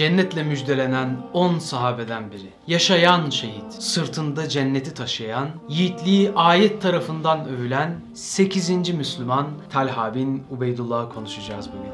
Cennetle müjdelenen 10 sahabeden biri. Yaşayan şehit, sırtında cenneti taşıyan, yiğitliği ayet tarafından övülen 8. Müslüman Talha bin Ubeydullah'ı konuşacağız bugün.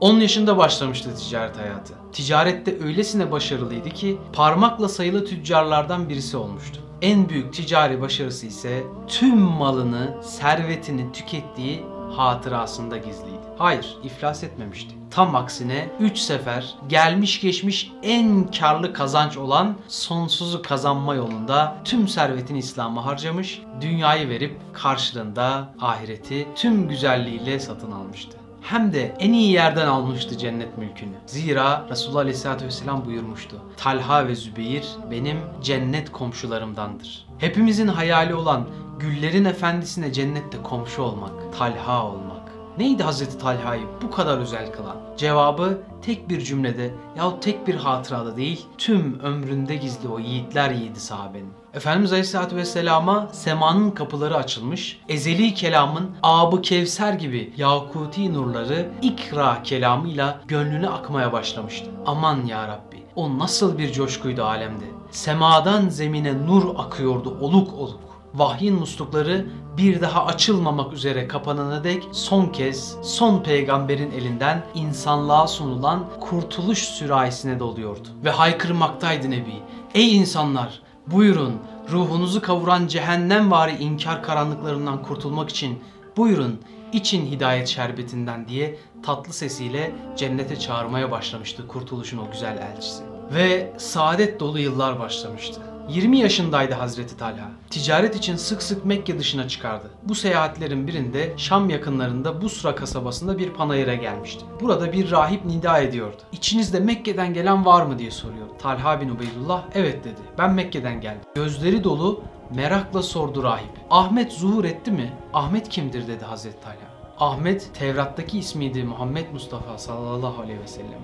10 yaşında başlamıştı ticaret hayatı. Ticarette öylesine başarılıydı ki parmakla sayılı tüccarlardan birisi olmuştu. En büyük ticari başarısı ise tüm malını, servetini tükettiği hatırasında gizliydi. Hayır, iflas etmemişti. Tam aksine 3 sefer gelmiş geçmiş en karlı kazanç olan sonsuzu kazanma yolunda tüm servetini İslam'a harcamış, dünyayı verip karşılığında ahireti tüm güzelliğiyle satın almıştı hem de en iyi yerden almıştı cennet mülkünü. Zira Resulullah Aleyhisselatü Vesselam buyurmuştu. Talha ve Zübeyir benim cennet komşularımdandır. Hepimizin hayali olan güllerin efendisine cennette komşu olmak, Talha olmak. Neydi Hazreti Talha'yı bu kadar özel kılan? Cevabı tek bir cümlede yahut tek bir hatırada değil, tüm ömründe gizli o yiğitler yiğidi sahabenin. Efendimiz Aleyhisselatü Vesselam'a semanın kapıları açılmış, ezeli kelamın abı kevser gibi yakuti nurları ikra kelamıyla gönlüne akmaya başlamıştı. Aman ya Rabbi, o nasıl bir coşkuydu alemde. Semadan zemine nur akıyordu oluk oluk vahyin muslukları bir daha açılmamak üzere kapanana dek son kez son peygamberin elinden insanlığa sunulan kurtuluş sürahisine doluyordu. Ve haykırmaktaydı Nebi. Ey insanlar buyurun ruhunuzu kavuran cehennem vari inkar karanlıklarından kurtulmak için buyurun için hidayet şerbetinden diye tatlı sesiyle cennete çağırmaya başlamıştı kurtuluşun o güzel elçisi. Ve saadet dolu yıllar başlamıştı. 20 yaşındaydı Hazreti Talha. Ticaret için sık sık Mekke dışına çıkardı. Bu seyahatlerin birinde Şam yakınlarında Busra kasabasında bir panayıra gelmişti. Burada bir rahip nida ediyordu. İçinizde Mekke'den gelen var mı diye soruyor. Talha bin Ubeydullah evet dedi. Ben Mekke'den geldim. Gözleri dolu merakla sordu rahip. Ahmet zuhur etti mi? Ahmet kimdir dedi Hazreti Talha. Ahmet Tevrat'taki ismiydi Muhammed Mustafa sallallahu aleyhi ve sellem.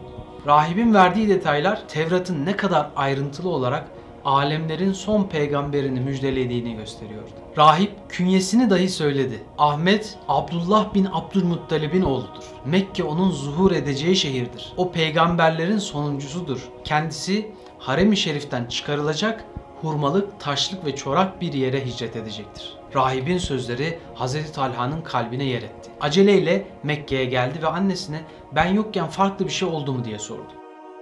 Rahibin verdiği detaylar Tevrat'ın ne kadar ayrıntılı olarak alemlerin son peygamberini müjdelediğini gösteriyordu. Rahip künyesini dahi söyledi. Ahmet Abdullah bin Abdülmuttalib'in oğludur. Mekke onun zuhur edeceği şehirdir. O peygamberlerin sonuncusudur. Kendisi harem-i şeriften çıkarılacak hurmalık, taşlık ve çorak bir yere hicret edecektir. Rahibin sözleri Hazreti Talha'nın kalbine yer etti. Aceleyle Mekke'ye geldi ve annesine ben yokken farklı bir şey oldu mu diye sordu.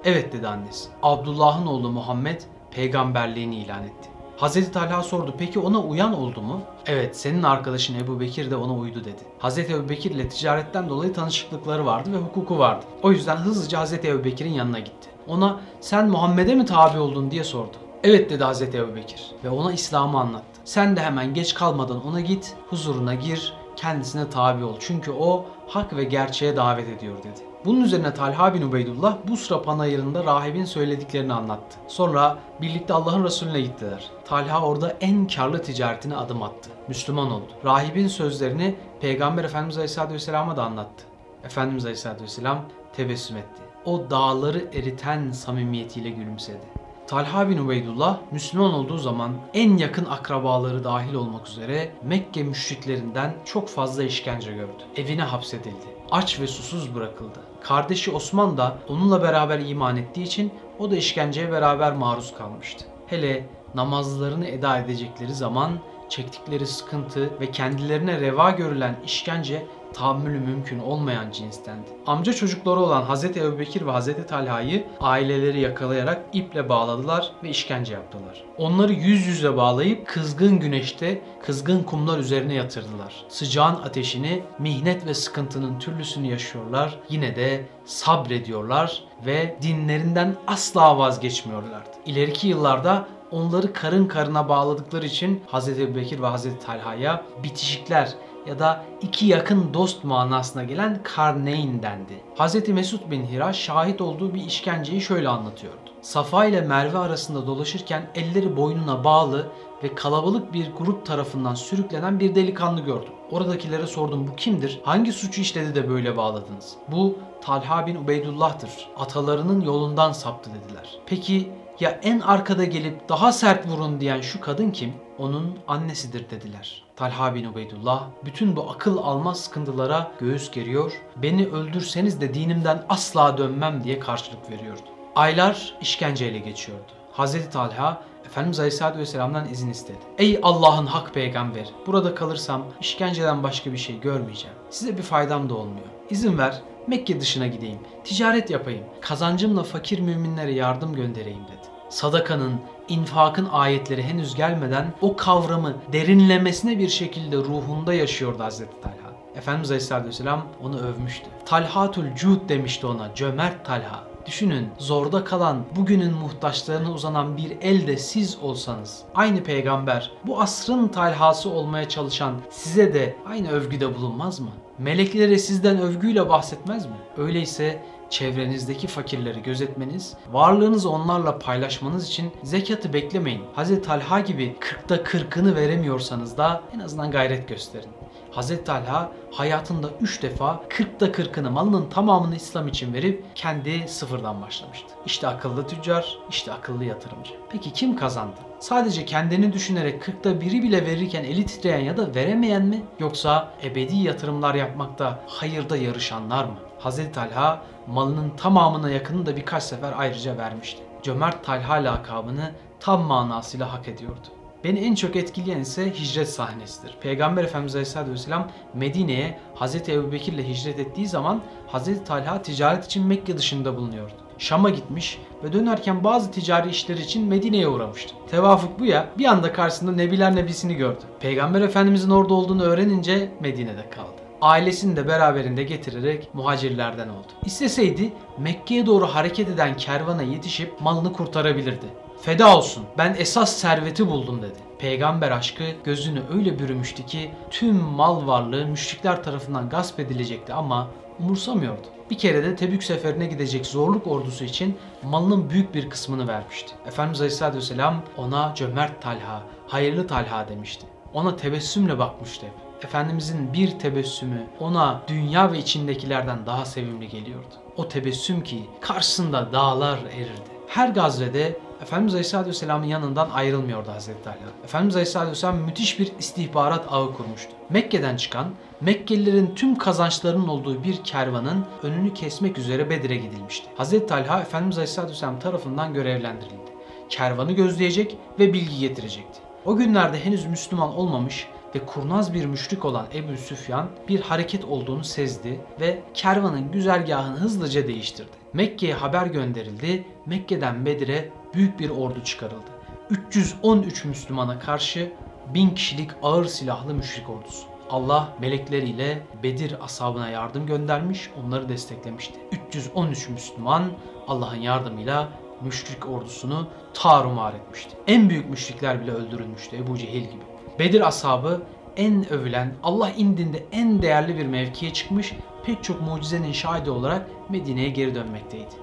Evet dedi annesi. Abdullah'ın oğlu Muhammed peygamberliğini ilan etti. Hazreti Talha sordu peki ona uyan oldu mu? Evet senin arkadaşın Ebu Bekir de ona uydu dedi. Hazreti Ebu Bekir ile ticaretten dolayı tanışıklıkları vardı ve hukuku vardı. O yüzden hızlıca Hazreti Ebu Bekir'in yanına gitti. Ona sen Muhammed'e mi tabi oldun diye sordu. Evet dedi Hazreti Ebu Bekir ve ona İslam'ı anlattı. Sen de hemen geç kalmadan ona git, huzuruna gir, kendisine tabi ol. Çünkü o hak ve gerçeğe davet ediyor dedi. Bunun üzerine Talha bin Ubeydullah Busra panayırında rahibin söylediklerini anlattı. Sonra birlikte Allah'ın Resulüne gittiler. Talha orada en karlı ticaretine adım attı. Müslüman oldu. Rahibin sözlerini Peygamber Efendimiz Aleyhisselatü Vesselam'a da anlattı. Efendimiz Aleyhisselatü Vesselam tebessüm etti. O dağları eriten samimiyetiyle gülümsedi. Talha bin Ubeydullah Müslüman olduğu zaman en yakın akrabaları dahil olmak üzere Mekke müşriklerinden çok fazla işkence gördü. Evine hapsedildi. Aç ve susuz bırakıldı. Kardeşi Osman da onunla beraber iman ettiği için o da işkenceye beraber maruz kalmıştı. Hele namazlarını eda edecekleri zaman çektikleri sıkıntı ve kendilerine reva görülen işkence tahammülü mümkün olmayan cinstendi. Amca çocukları olan Hazreti Ebubekir ve Hazreti Talha'yı aileleri yakalayarak iple bağladılar ve işkence yaptılar. Onları yüz yüze bağlayıp kızgın güneşte kızgın kumlar üzerine yatırdılar. Sıcağın ateşini, mihnet ve sıkıntının türlüsünü yaşıyorlar. Yine de sabrediyorlar ve dinlerinden asla vazgeçmiyorlardı. İleriki yıllarda onları karın karına bağladıkları için Hz. Bekir ve Hz. Talha'ya bitişikler ya da iki yakın dost manasına gelen Karneyn dendi. Hz. Mesud bin Hira şahit olduğu bir işkenceyi şöyle anlatıyordu. Safa ile Merve arasında dolaşırken elleri boynuna bağlı ve kalabalık bir grup tarafından sürüklenen bir delikanlı gördüm. Oradakilere sordum bu kimdir? Hangi suçu işledi de böyle bağladınız? Bu Talha bin Ubeydullah'tır. Atalarının yolundan saptı dediler. Peki Ya en arkada gelip daha sert vurun diyen şu kadın kim? Onun annesidir dediler. Talha bin Ubeydullah bütün bu akıl almaz sıkıntılara göğüs geriyor, beni öldürseniz de dinimden asla dönmem diye karşılık veriyordu. Aylar işkenceyle geçiyordu. Hazreti Talha Efendimiz Aleyhisselatü Vesselam'dan izin istedi. Ey Allah'ın hak peygamberi burada kalırsam işkenceden başka bir şey görmeyeceğim. Size bir faydam da olmuyor. İzin ver Mekke dışına gideyim, ticaret yapayım, kazancımla fakir müminlere yardım göndereyim dedi. Sadakanın, infakın ayetleri henüz gelmeden o kavramı derinlemesine bir şekilde ruhunda yaşıyordu Hazreti Talha. Efendimiz Aleyhisselatü Vesselam onu övmüştü. Talhatul Cud demişti ona, cömert Talha. Düşünün zorda kalan, bugünün muhtaçlarına uzanan bir el de siz olsanız. Aynı peygamber bu asrın talhası olmaya çalışan size de aynı övgüde bulunmaz mı? Meleklere sizden övgüyle bahsetmez mi? Öyleyse çevrenizdeki fakirleri gözetmeniz, varlığınızı onlarla paylaşmanız için zekatı beklemeyin. Hz. Talha gibi 40'ta 40'ını veremiyorsanız da en azından gayret gösterin. Hz. Talha hayatında 3 defa 40'ta 40'ını malının tamamını İslam için verip kendi sıfırdan başlamıştı. İşte akıllı tüccar, işte akıllı yatırımcı. Peki kim kazandı? Sadece kendini düşünerek 40'ta biri bile verirken eli titreyen ya da veremeyen mi? Yoksa ebedi yatırımlar yapmakta hayırda yarışanlar mı? Hz. Talha malının tamamına yakını da birkaç sefer ayrıca vermişti. Cömert Talha lakabını tam manasıyla hak ediyordu. Beni en çok etkileyen ise hicret sahnesidir. Peygamber Efendimiz Aleyhisselatü Vesselam Medine'ye Hz. Ebu Bekir ile hicret ettiği zaman Hz. Talha ticaret için Mekke dışında bulunuyordu. Şam'a gitmiş ve dönerken bazı ticari işler için Medine'ye uğramıştı. Tevafuk bu ya bir anda karşısında Nebiler Nebisi'ni gördü. Peygamber Efendimizin orada olduğunu öğrenince Medine'de kaldı ailesini de beraberinde getirerek muhacirlerden oldu. İsteseydi Mekke'ye doğru hareket eden kervana yetişip malını kurtarabilirdi. Feda olsun ben esas serveti buldum dedi. Peygamber aşkı gözünü öyle bürümüştü ki tüm mal varlığı müşrikler tarafından gasp edilecekti ama umursamıyordu. Bir kere de Tebük seferine gidecek zorluk ordusu için malının büyük bir kısmını vermişti. Efendimiz Aleyhisselatü Vesselam ona cömert Talha, hayırlı Talha demişti. Ona tebessümle bakmıştı hep. Efendimizin bir tebessümü ona dünya ve içindekilerden daha sevimli geliyordu. O tebessüm ki karşısında dağlar erirdi. Her gazvede Efendimiz Aleyhisselatü Vesselam'ın yanından ayrılmıyordu Hazreti Ali. Efendimiz Aleyhisselatü Vesselam müthiş bir istihbarat ağı kurmuştu. Mekke'den çıkan, Mekkelilerin tüm kazançlarının olduğu bir kervanın önünü kesmek üzere Bedir'e gidilmişti. Hazreti Talha Efendimiz Aleyhisselatü Vesselam tarafından görevlendirildi. Kervanı gözleyecek ve bilgi getirecekti. O günlerde henüz Müslüman olmamış ve kurnaz bir müşrik olan Ebu Süfyan bir hareket olduğunu sezdi ve kervanın güzergahını hızlıca değiştirdi. Mekke'ye haber gönderildi. Mekke'den Bedir'e büyük bir ordu çıkarıldı. 313 Müslümana karşı 1000 kişilik ağır silahlı müşrik ordusu. Allah melekleriyle Bedir ashabına yardım göndermiş, onları desteklemişti. 313 Müslüman Allah'ın yardımıyla müşrik ordusunu tarumar etmişti. En büyük müşrikler bile öldürülmüştü Ebu Cehil gibi. Bedir ashabı en övülen, Allah indinde en değerli bir mevkiye çıkmış, pek çok mucizenin şahidi olarak Medine'ye geri dönmekteydi.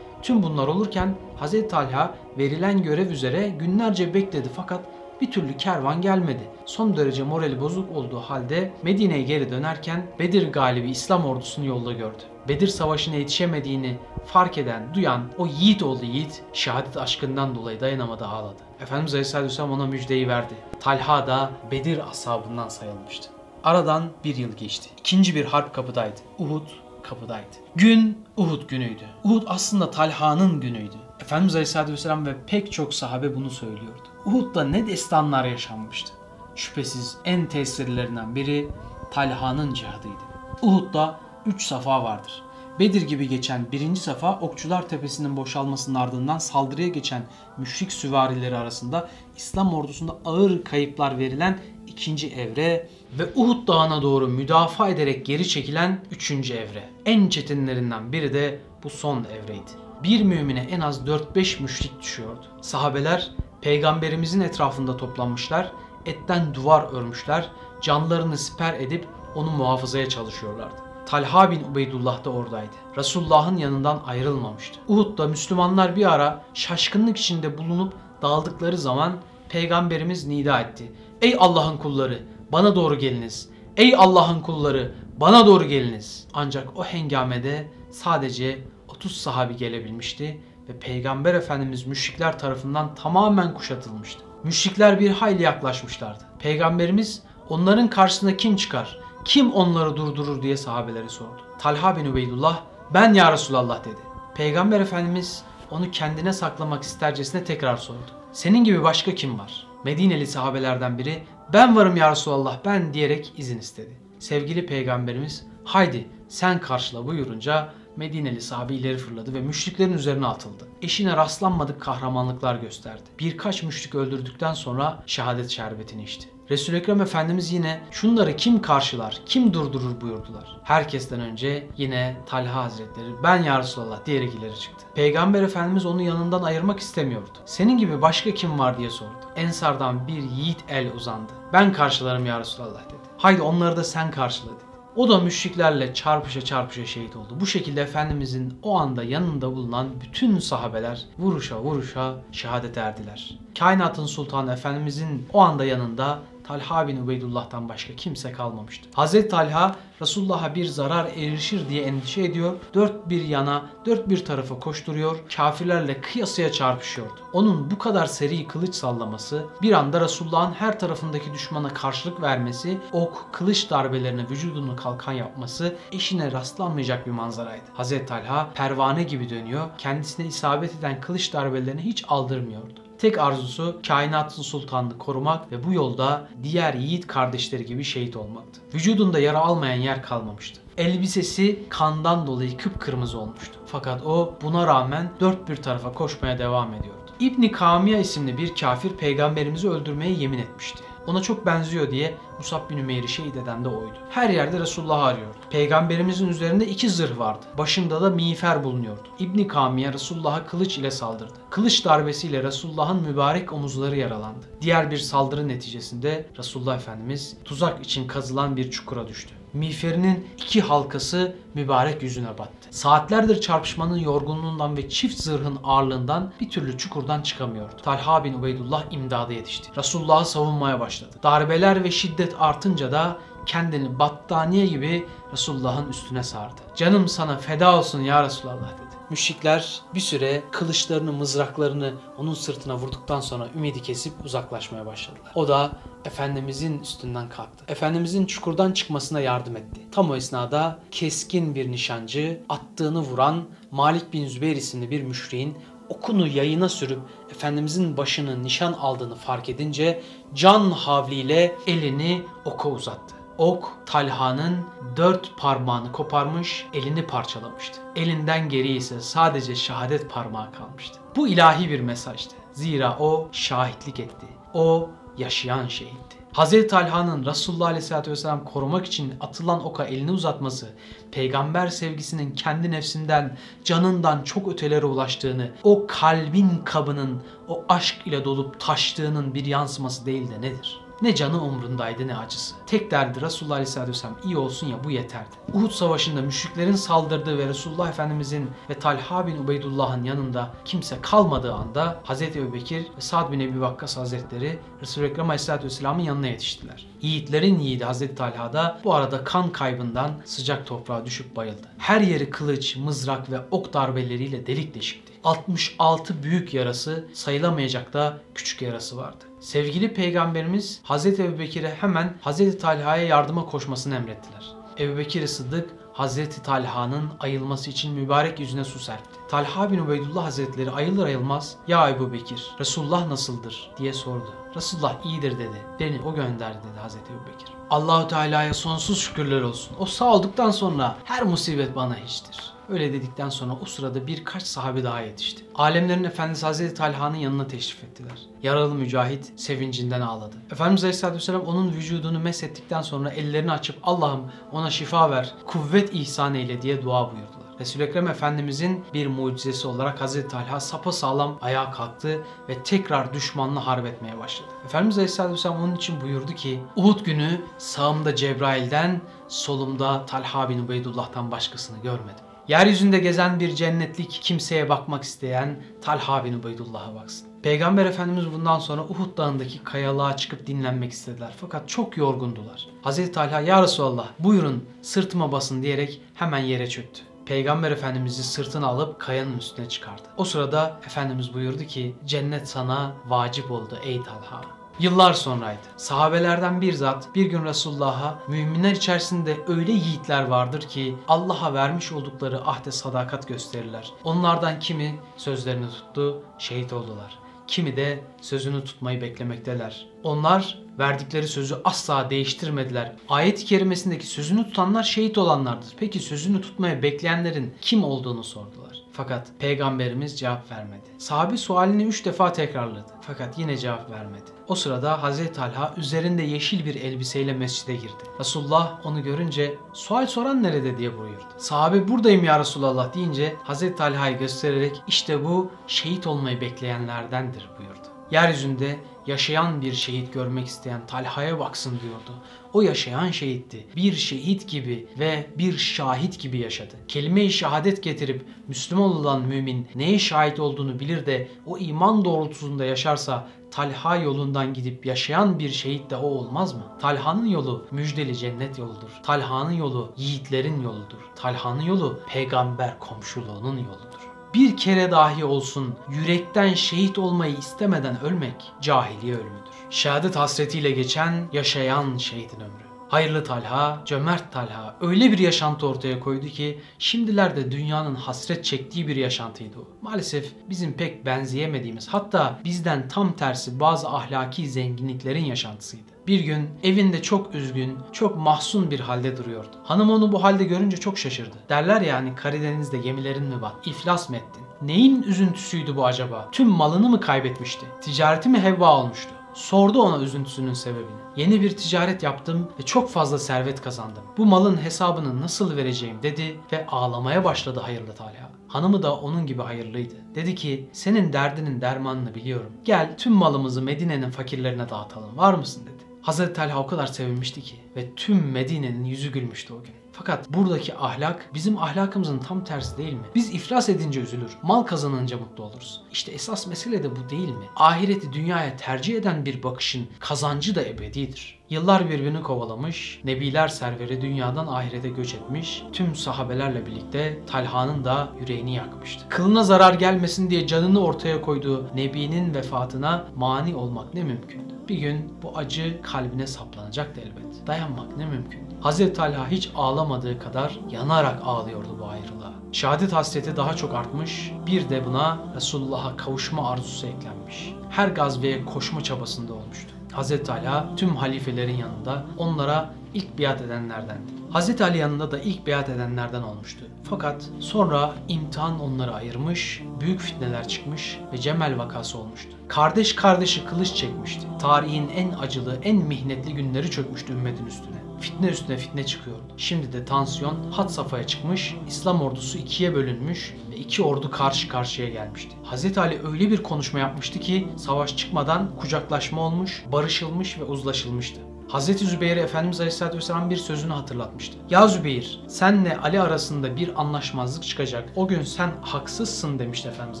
Tüm bunlar olurken Hz. Talha verilen görev üzere günlerce bekledi fakat bir türlü kervan gelmedi. Son derece morali bozuk olduğu halde Medine'ye geri dönerken Bedir galibi İslam ordusunu yolda gördü. Bedir Savaşı'na yetişemediğini fark eden, duyan o yiğit oldu yiğit şehadet aşkından dolayı dayanamadı ağladı. Efendimiz Aleyhisselatü Vesselam ona müjdeyi verdi. Talha da Bedir ashabından sayılmıştı. Aradan bir yıl geçti. İkinci bir harp kapıdaydı. Uhud kapıdaydı. Gün Uhud günüydü. Uhud aslında Talha'nın günüydü. Efendimiz Aleyhisselatü Vesselam ve pek çok sahabe bunu söylüyordu. Uhud'da ne destanlar yaşanmıştı. Şüphesiz en tesirlerinden biri Talha'nın cihadıydı. Uhud'da 3 safa vardır. Bedir gibi geçen birinci safa Okçular Tepesi'nin boşalmasının ardından saldırıya geçen müşrik süvarileri arasında İslam ordusunda ağır kayıplar verilen ikinci evre ve Uhud Dağı'na doğru müdafaa ederek geri çekilen üçüncü evre. En çetinlerinden biri de bu son evreydi. Bir mümine en az 4-5 müşrik düşüyordu. Sahabeler peygamberimizin etrafında toplanmışlar, etten duvar örmüşler, canlarını siper edip onu muhafazaya çalışıyorlardı. Talha bin Ubeydullah da oradaydı. Resulullah'ın yanından ayrılmamıştı. Uhud'da Müslümanlar bir ara şaşkınlık içinde bulunup dağıldıkları zaman Peygamberimiz nida etti. Ey Allah'ın kulları bana doğru geliniz. Ey Allah'ın kulları bana doğru geliniz. Ancak o hengamede sadece 30 sahabi gelebilmişti ve Peygamber Efendimiz müşrikler tarafından tamamen kuşatılmıştı. Müşrikler bir hayli yaklaşmışlardı. Peygamberimiz onların karşısına kim çıkar, kim onları durdurur diye sahabelere sordu. Talha bin Ubeydullah ben ya Resulallah dedi. Peygamber Efendimiz onu kendine saklamak istercesine tekrar sordu. Senin gibi başka kim var? Medineli sahabelerden biri ben varım ya Resulallah ben diyerek izin istedi. Sevgili peygamberimiz haydi sen karşıla buyurunca Medineli sahabe fırladı ve müşriklerin üzerine atıldı. Eşine rastlanmadık kahramanlıklar gösterdi. Birkaç müşrik öldürdükten sonra şehadet şerbetini içti. Resul-i Ekrem Efendimiz yine şunları kim karşılar, kim durdurur buyurdular. Herkesten önce yine Talha Hazretleri ben ya Resulallah diyerek ileri çıktı. Peygamber Efendimiz onu yanından ayırmak istemiyordu. Senin gibi başka kim var diye sordu. Ensardan bir yiğit el uzandı. Ben karşılarım ya Resulallah dedi. Haydi onları da sen karşıla dedi. O da müşriklerle çarpışa çarpışa şehit oldu. Bu şekilde Efendimizin o anda yanında bulunan bütün sahabeler vuruşa vuruşa şehadet erdiler. Kainatın sultanı Efendimizin o anda yanında Talha bin Ubeydullah'tan başka kimse kalmamıştı. Hazreti Talha Resulullah'a bir zarar erişir diye endişe ediyor. Dört bir yana, dört bir tarafa koşturuyor. Kafirlerle kıyasıya çarpışıyordu. Onun bu kadar seri kılıç sallaması, bir anda Resulullah'ın her tarafındaki düşmana karşılık vermesi, ok, kılıç darbelerine vücudunu kalkan yapması eşine rastlanmayacak bir manzaraydı. Hazreti Talha pervane gibi dönüyor. Kendisine isabet eden kılıç darbelerini hiç aldırmıyordu. Tek arzusu kainatın sultanını korumak ve bu yolda diğer yiğit kardeşleri gibi şehit olmaktı. Vücudunda yara almayan yer kalmamıştı. Elbisesi kandan dolayı kıpkırmızı olmuştu. Fakat o buna rağmen dört bir tarafa koşmaya devam ediyordu. İbni Kamiye isimli bir kafir peygamberimizi öldürmeye yemin etmişti. Ona çok benziyor diye Musab bin Ümeyr'i şehit eden de oydu. Her yerde Resulullah'ı arıyordu. Peygamberimizin üzerinde iki zırh vardı. Başında da miğfer bulunuyordu. İbni Kamiye Resulullah'a kılıç ile saldırdı. Kılıç darbesiyle Resulullah'ın mübarek omuzları yaralandı. Diğer bir saldırı neticesinde Resulullah Efendimiz tuzak için kazılan bir çukura düştü. Miğferinin iki halkası mübarek yüzüne battı. Saatlerdir çarpışmanın yorgunluğundan ve çift zırhın ağırlığından bir türlü çukurdan çıkamıyordu. Talha bin Ubeydullah imdada yetişti. Resulullah'ı savunmaya başladı. Darbeler ve şiddet artınca da kendini battaniye gibi Resulullah'ın üstüne sardı. Canım sana feda olsun ya Resulallah dedi. Müşrikler bir süre kılıçlarını, mızraklarını onun sırtına vurduktan sonra ümidi kesip uzaklaşmaya başladılar. O da Efendimizin üstünden kalktı. Efendimizin çukurdan çıkmasına yardım etti. Tam o esnada keskin bir nişancı attığını vuran Malik bin Zübeyir isimli bir müşriğin okunu yayına sürüp Efendimizin başını nişan aldığını fark edince can havliyle elini oka uzattı. Ok Talha'nın dört parmağını koparmış, elini parçalamıştı. Elinden geri ise sadece şehadet parmağı kalmıştı. Bu ilahi bir mesajdı. Zira o şahitlik etti. O yaşayan şehitti. Hazreti Talha'nın Resulullah Aleyhisselatü Vesselam korumak için atılan oka elini uzatması, peygamber sevgisinin kendi nefsinden, canından çok ötelere ulaştığını, o kalbin kabının o aşk ile dolup taştığının bir yansıması değil de nedir? Ne canı umrundaydı ne acısı. Tek derdi Resulullah Aleyhisselatü Vesselam iyi olsun ya bu yeterdi. Uhud Savaşı'nda müşriklerin saldırdığı ve Resulullah Efendimizin ve Talha bin Ubeydullah'ın yanında kimse kalmadığı anda Hz. Ebubekir ve Sa'd bin Ebi Vakkas Hazretleri Resulü Ekrem Aleyhisselatü Vesselam'ın yanına yetiştiler. Yiğitlerin yiğidi Hz. Talha da bu arada kan kaybından sıcak toprağa düşüp bayıldı. Her yeri kılıç, mızrak ve ok darbeleriyle delik deşikti. 66 büyük yarası sayılamayacak da küçük yarası vardı. Sevgili peygamberimiz Hazreti Ebubekir'e hemen Hazreti Talha'ya yardıma koşmasını emrettiler. Ebubekir Sıddık Hazreti Talha'nın ayılması için mübarek yüzüne su serpti. Talha bin Ubeydullah Hazretleri ayılır ayılmaz ya Ebu Bekir Resulullah nasıldır diye sordu. Resulullah iyidir dedi. Beni o gönderdi dedi Hazreti Ebu Bekir. Allahu Teala'ya sonsuz şükürler olsun. O sağ olduktan sonra her musibet bana hiçtir. Öyle dedikten sonra o sırada birkaç sahabe daha yetişti. Alemlerin Efendisi Hazreti Talha'nın yanına teşrif ettiler. Yaralı mücahit sevincinden ağladı. Efendimiz Aleyhisselatü Vesselam onun vücudunu meshettikten sonra ellerini açıp Allah'ım ona şifa ver, kuvvet ihsan eyle diye dua buyurdular. Resul-i Ekrem Efendimizin bir mucizesi olarak Hazreti Talha sapasağlam ayağa kalktı ve tekrar düşmanla harp etmeye başladı. Efendimiz Aleyhisselatü Vesselam onun için buyurdu ki Uhud günü sağımda Cebrail'den solumda Talha bin Ubeydullah'tan başkasını görmedim. Yeryüzünde gezen bir cennetlik kimseye bakmak isteyen Talha bin Ubeydullah'a baksın. Peygamber Efendimiz bundan sonra Uhud dağındaki kayalığa çıkıp dinlenmek istediler. Fakat çok yorgundular. Hazreti Talha ya Resulallah buyurun sırtıma basın diyerek hemen yere çöktü. Peygamber Efendimiz'i sırtına alıp kayanın üstüne çıkardı. O sırada Efendimiz buyurdu ki cennet sana vacip oldu ey Talha. Yıllar sonraydı. Sahabelerden bir zat bir gün Resulullah'a müminler içerisinde öyle yiğitler vardır ki Allah'a vermiş oldukları ahde sadakat gösterirler. Onlardan kimi sözlerini tuttu, şehit oldular. Kimi de sözünü tutmayı beklemekteler. Onlar verdikleri sözü asla değiştirmediler. Ayet-i kerimesindeki sözünü tutanlar şehit olanlardır. Peki sözünü tutmaya bekleyenlerin kim olduğunu sordular. Fakat peygamberimiz cevap vermedi. Sahabi sualini üç defa tekrarladı. Fakat yine cevap vermedi. O sırada Hazreti Talha üzerinde yeşil bir elbiseyle mescide girdi. Resulullah onu görünce sual soran nerede diye buyurdu. Sahabe buradayım ya Resulallah deyince Hazreti Talha'yı göstererek işte bu şehit olmayı bekleyenlerdendir buyurdu. Yeryüzünde yaşayan bir şehit görmek isteyen Talha'ya baksın diyordu. O yaşayan şehitti. Bir şehit gibi ve bir şahit gibi yaşadı. Kelime-i şehadet getirip Müslüman olan mümin neye şahit olduğunu bilir de o iman doğrultusunda yaşarsa Talha yolundan gidip yaşayan bir şehit de o olmaz mı? Talha'nın yolu müjdeli cennet yoludur. Talha'nın yolu yiğitlerin yoludur. Talha'nın yolu peygamber komşuluğunun yoludur bir kere dahi olsun yürekten şehit olmayı istemeden ölmek cahiliye ölümüdür. Şehadet hasretiyle geçen yaşayan şehidin ömrü. Hayırlı Talha, cömert Talha öyle bir yaşantı ortaya koydu ki şimdilerde dünyanın hasret çektiği bir yaşantıydı o. Maalesef bizim pek benzeyemediğimiz hatta bizden tam tersi bazı ahlaki zenginliklerin yaşantısıydı. Bir gün evinde çok üzgün, çok mahzun bir halde duruyordu. Hanım onu bu halde görünce çok şaşırdı. Derler ya hani Karadeniz'de gemilerin mi bat, iflas mı ettin? Neyin üzüntüsüydü bu acaba? Tüm malını mı kaybetmişti? Ticareti mi hevva olmuştu? Sordu ona üzüntüsünün sebebini. Yeni bir ticaret yaptım ve çok fazla servet kazandım. Bu malın hesabını nasıl vereceğim dedi ve ağlamaya başladı hayırlı Talha. Hanımı da onun gibi hayırlıydı. Dedi ki senin derdinin dermanını biliyorum. Gel tüm malımızı Medine'nin fakirlerine dağıtalım var mısın dedi. Hazreti Talha o kadar sevinmişti ki ve tüm Medine'nin yüzü gülmüştü o gün. Fakat buradaki ahlak bizim ahlakımızın tam tersi değil mi? Biz iflas edince üzülür, mal kazanınca mutlu oluruz. İşte esas mesele de bu değil mi? Ahireti dünyaya tercih eden bir bakışın kazancı da ebedidir. Yıllar birbirini kovalamış, Nebiler serveri dünyadan ahirete göç etmiş, tüm sahabelerle birlikte Talha'nın da yüreğini yakmıştı. Kılına zarar gelmesin diye canını ortaya koyduğu Nebi'nin vefatına mani olmak ne mümkündü? Bir gün bu acı kalbine saplanacaktı elbet. Dayanmak ne mümkün? Hazreti Talha hiç ağlamadığı kadar yanarak ağlıyordu bu ayrılığa. Şehadet hasreti daha çok artmış, bir de buna Resulullah'a kavuşma arzusu eklenmiş. Her gazveye koşma çabasında olmuştu. Hazreti Talha tüm halifelerin yanında onlara ilk biat edenlerdendi. Hazreti Ali yanında da ilk biat edenlerden olmuştu. Fakat sonra imtihan onları ayırmış, büyük fitneler çıkmış ve Cemel vakası olmuştu. Kardeş kardeşi kılıç çekmişti. Tarihin en acılı, en mihnetli günleri çökmüştü ümmetin üstüne. Fitne üstüne fitne çıkıyordu. Şimdi de tansiyon hat safhaya çıkmış, İslam ordusu ikiye bölünmüş ve iki ordu karşı karşıya gelmişti. Hz. Ali öyle bir konuşma yapmıştı ki savaş çıkmadan kucaklaşma olmuş, barışılmış ve uzlaşılmıştı. Hazreti Zübeyir'e Efendimiz Aleyhisselatü Vesselam bir sözünü hatırlatmıştı. Ya Zübeyir, senle Ali arasında bir anlaşmazlık çıkacak. O gün sen haksızsın demişti Efendimiz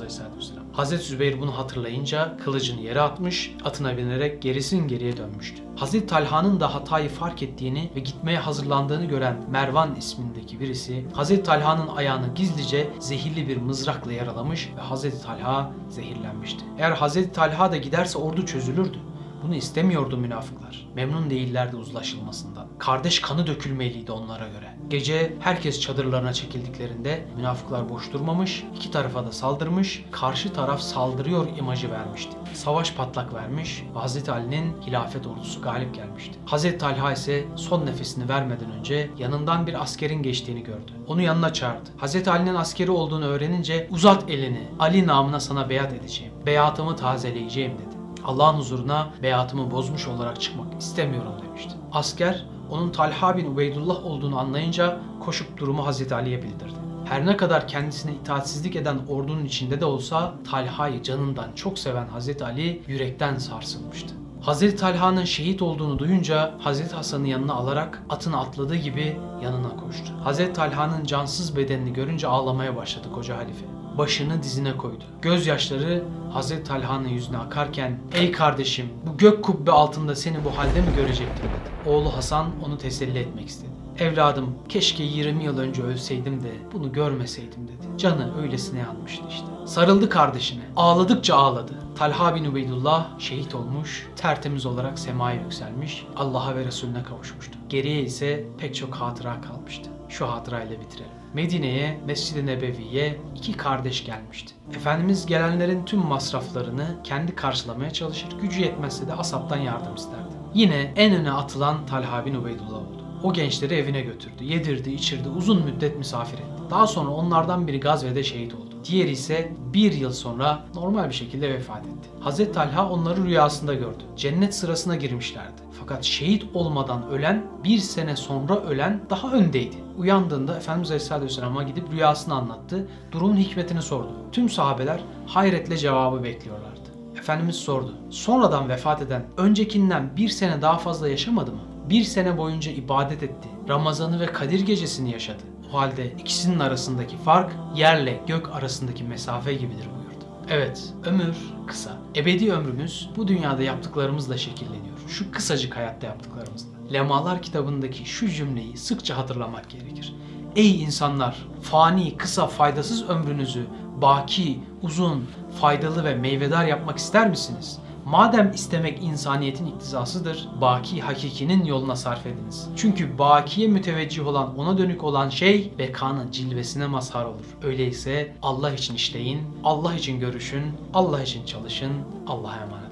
Aleyhisselatü Vesselam. Hazreti Zübeyir bunu hatırlayınca kılıcını yere atmış, atına binerek gerisin geriye dönmüştü. Hazreti Talha'nın da hatayı fark ettiğini ve gitmeye hazırlandığını gören Mervan ismindeki birisi Hazreti Talha'nın ayağını gizlice zehirli bir mızrakla yaralamış ve Hazreti Talha zehirlenmişti. Eğer Hazreti Talha da giderse ordu çözülürdü. Bunu istemiyordu münafıklar. Memnun değillerdi uzlaşılmasından. Kardeş kanı dökülmeliydi onlara göre. Gece herkes çadırlarına çekildiklerinde münafıklar boş durmamış, iki tarafa da saldırmış, karşı taraf saldırıyor imajı vermişti. Savaş patlak vermiş ve Hz. Ali'nin hilafet ordusu galip gelmişti. Hz. Talha ise son nefesini vermeden önce yanından bir askerin geçtiğini gördü. Onu yanına çağırdı. Hz. Ali'nin askeri olduğunu öğrenince uzat elini, Ali namına sana beyat edeceğim. Beyatımı tazeleyeceğim dedi. Allah'ın huzuruna beyatımı bozmuş olarak çıkmak istemiyorum demişti. Asker onun Talha bin Ubeydullah olduğunu anlayınca koşup durumu Hazreti Ali'ye bildirdi. Her ne kadar kendisine itaatsizlik eden ordunun içinde de olsa Talha'yı canından çok seven Hazreti Ali yürekten sarsılmıştı. Hazreti Talha'nın şehit olduğunu duyunca Hazreti Hasan'ı yanına alarak atına atladığı gibi yanına koştu. Hazreti Talha'nın cansız bedenini görünce ağlamaya başladı koca halife başını dizine koydu. Gözyaşları Hazreti Talha'nın yüzüne akarken ''Ey kardeşim bu gök kubbe altında seni bu halde mi görecektim?'' dedi. Oğlu Hasan onu teselli etmek istedi. Evladım keşke 20 yıl önce ölseydim de bunu görmeseydim dedi. Canı öylesine yanmıştı işte. Sarıldı kardeşine. Ağladıkça ağladı. Talha bin Ubeydullah şehit olmuş, tertemiz olarak semaya yükselmiş, Allah'a ve Resulüne kavuşmuştu. Geriye ise pek çok hatıra kalmıştı. Şu hatırayla bitirelim. Medine'ye, Mescid-i Nebevi'ye iki kardeş gelmişti. Efendimiz gelenlerin tüm masraflarını kendi karşılamaya çalışır, gücü yetmezse de asaptan yardım isterdi. Yine en öne atılan Talha bin Ubeydullah oldu. O gençleri evine götürdü, yedirdi, içirdi, uzun müddet misafir etti. Daha sonra onlardan biri gazvede şehit oldu. Diğeri ise bir yıl sonra normal bir şekilde vefat etti. Hazreti Talha onları rüyasında gördü. Cennet sırasına girmişlerdi. Fakat şehit olmadan ölen, bir sene sonra ölen daha öndeydi. Uyandığında Efendimiz Aleyhisselatü Vesselam'a gidip rüyasını anlattı. Durumun hikmetini sordu. Tüm sahabeler hayretle cevabı bekliyorlardı. Efendimiz sordu. Sonradan vefat eden öncekinden bir sene daha fazla yaşamadı mı? Bir sene boyunca ibadet etti. Ramazanı ve Kadir gecesini yaşadı. O halde ikisinin arasındaki fark yerle gök arasındaki mesafe gibidir buyurdu. Evet, ömür kısa. Ebedi ömrümüz bu dünyada yaptıklarımızla şekilleniyor. Şu kısacık hayatta yaptıklarımızla. Lemalar kitabındaki şu cümleyi sıkça hatırlamak gerekir. Ey insanlar, fani, kısa, faydasız ömrünüzü baki, uzun, faydalı ve meyvedar yapmak ister misiniz? Madem istemek insaniyetin iktizasıdır, baki hakikinin yoluna sarf ediniz. Çünkü bakiye müteveccih olan, ona dönük olan şey bekanın cilvesine mazhar olur. Öyleyse Allah için işleyin, Allah için görüşün, Allah için çalışın, Allah'a emanet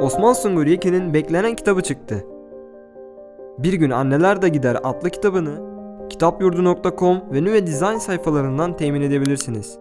Osman Sungur Yekin'in beklenen kitabı çıktı. Bir gün Anneler de Gider adlı kitabını kitapyurdu.com ve Nüve Design sayfalarından temin edebilirsiniz.